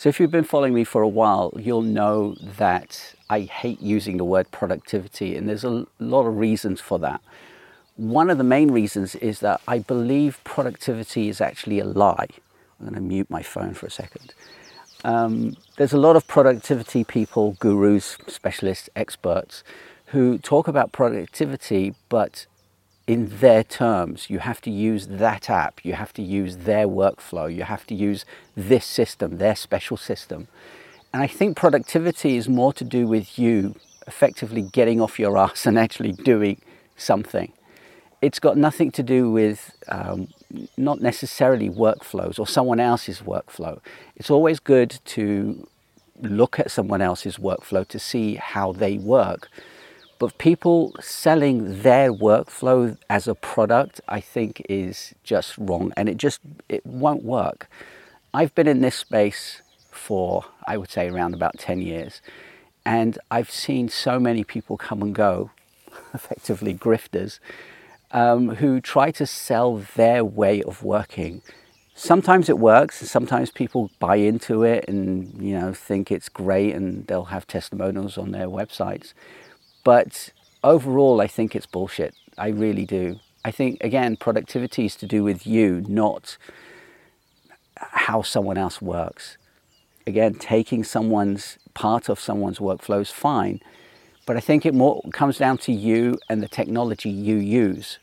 So if you've been following me for a while, you'll know that I hate using the word productivity, and there's a lot of reasons for that. One of the main reasons is that I believe productivity is actually a lie. I'm going to mute my phone for a second. Um, there's a lot of productivity people, gurus, specialists, experts who talk about productivity, but in their terms. You have to use that app, you have to use their workflow, you have to use this system, their special system. And I think productivity is more to do with you effectively getting off your ass and actually doing something. It's got nothing to do with um, not necessarily workflows or someone else's workflow. It's always good to look at someone else's workflow to see how they work but people selling their workflow as a product, I think, is just wrong, and it just it won't work. I've been in this space for I would say around about ten years, and I've seen so many people come and go, effectively grifters, um, who try to sell their way of working. Sometimes it works. Sometimes people buy into it and you know think it's great, and they'll have testimonials on their websites. But overall, I think it's bullshit. I really do. I think, again, productivity is to do with you, not how someone else works. Again, taking someone's part of someone's workflow is fine, but I think it more comes down to you and the technology you use.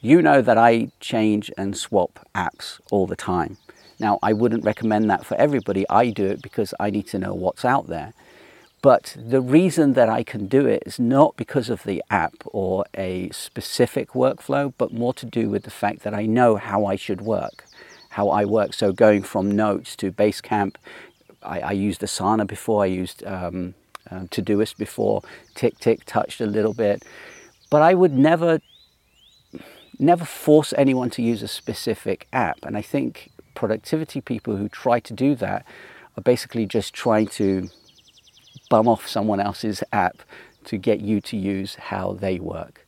You know that I change and swap apps all the time. Now, I wouldn't recommend that for everybody. I do it because I need to know what's out there. But the reason that I can do it is not because of the app or a specific workflow, but more to do with the fact that I know how I should work, how I work. So going from Notes to Basecamp, I, I used Asana before, I used um, um, Todoist before, TickTick touched a little bit, but I would never, never force anyone to use a specific app. And I think productivity people who try to do that are basically just trying to bum off someone else's app to get you to use how they work.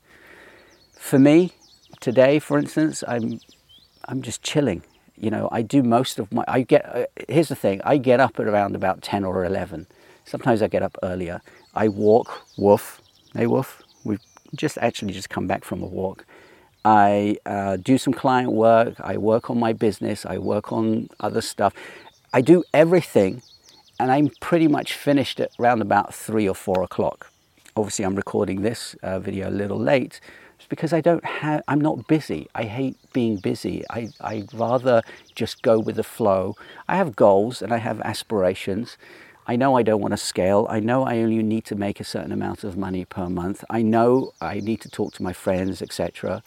For me, today, for instance, I'm I'm just chilling. You know, I do most of my. I get. Uh, here's the thing. I get up at around about ten or eleven. Sometimes I get up earlier. I walk. Woof. Hey, woof. We've just actually just come back from a walk. I uh, do some client work. I work on my business. I work on other stuff. I do everything and I'm pretty much finished at around about three or four o'clock. Obviously, I'm recording this uh, video a little late it's because I don't have, I'm not busy. I hate being busy. I, I'd rather just go with the flow. I have goals and I have aspirations. I know I don't want to scale. I know I only need to make a certain amount of money per month. I know I need to talk to my friends, etc.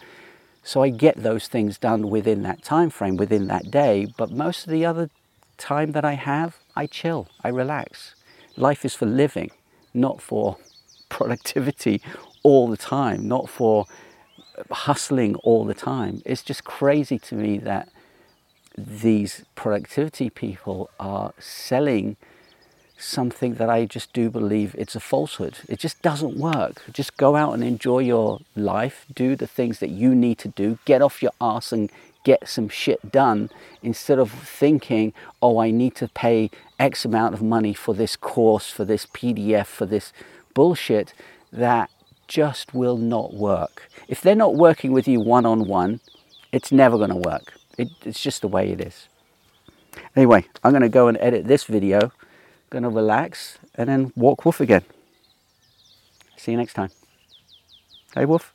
So I get those things done within that time frame, within that day. But most of the other time that I have, I chill, I relax. Life is for living, not for productivity all the time, not for hustling all the time. It's just crazy to me that these productivity people are selling something that I just do believe it's a falsehood. It just doesn't work. Just go out and enjoy your life, do the things that you need to do, get off your ass and get some shit done instead of thinking, oh, I need to pay X amount of money for this course, for this PDF, for this bullshit that just will not work. If they're not working with you one on one, it's never going to work. It, it's just the way it is. Anyway, I'm going to go and edit this video, going to relax, and then walk Woof again. See you next time. Hey, Woof.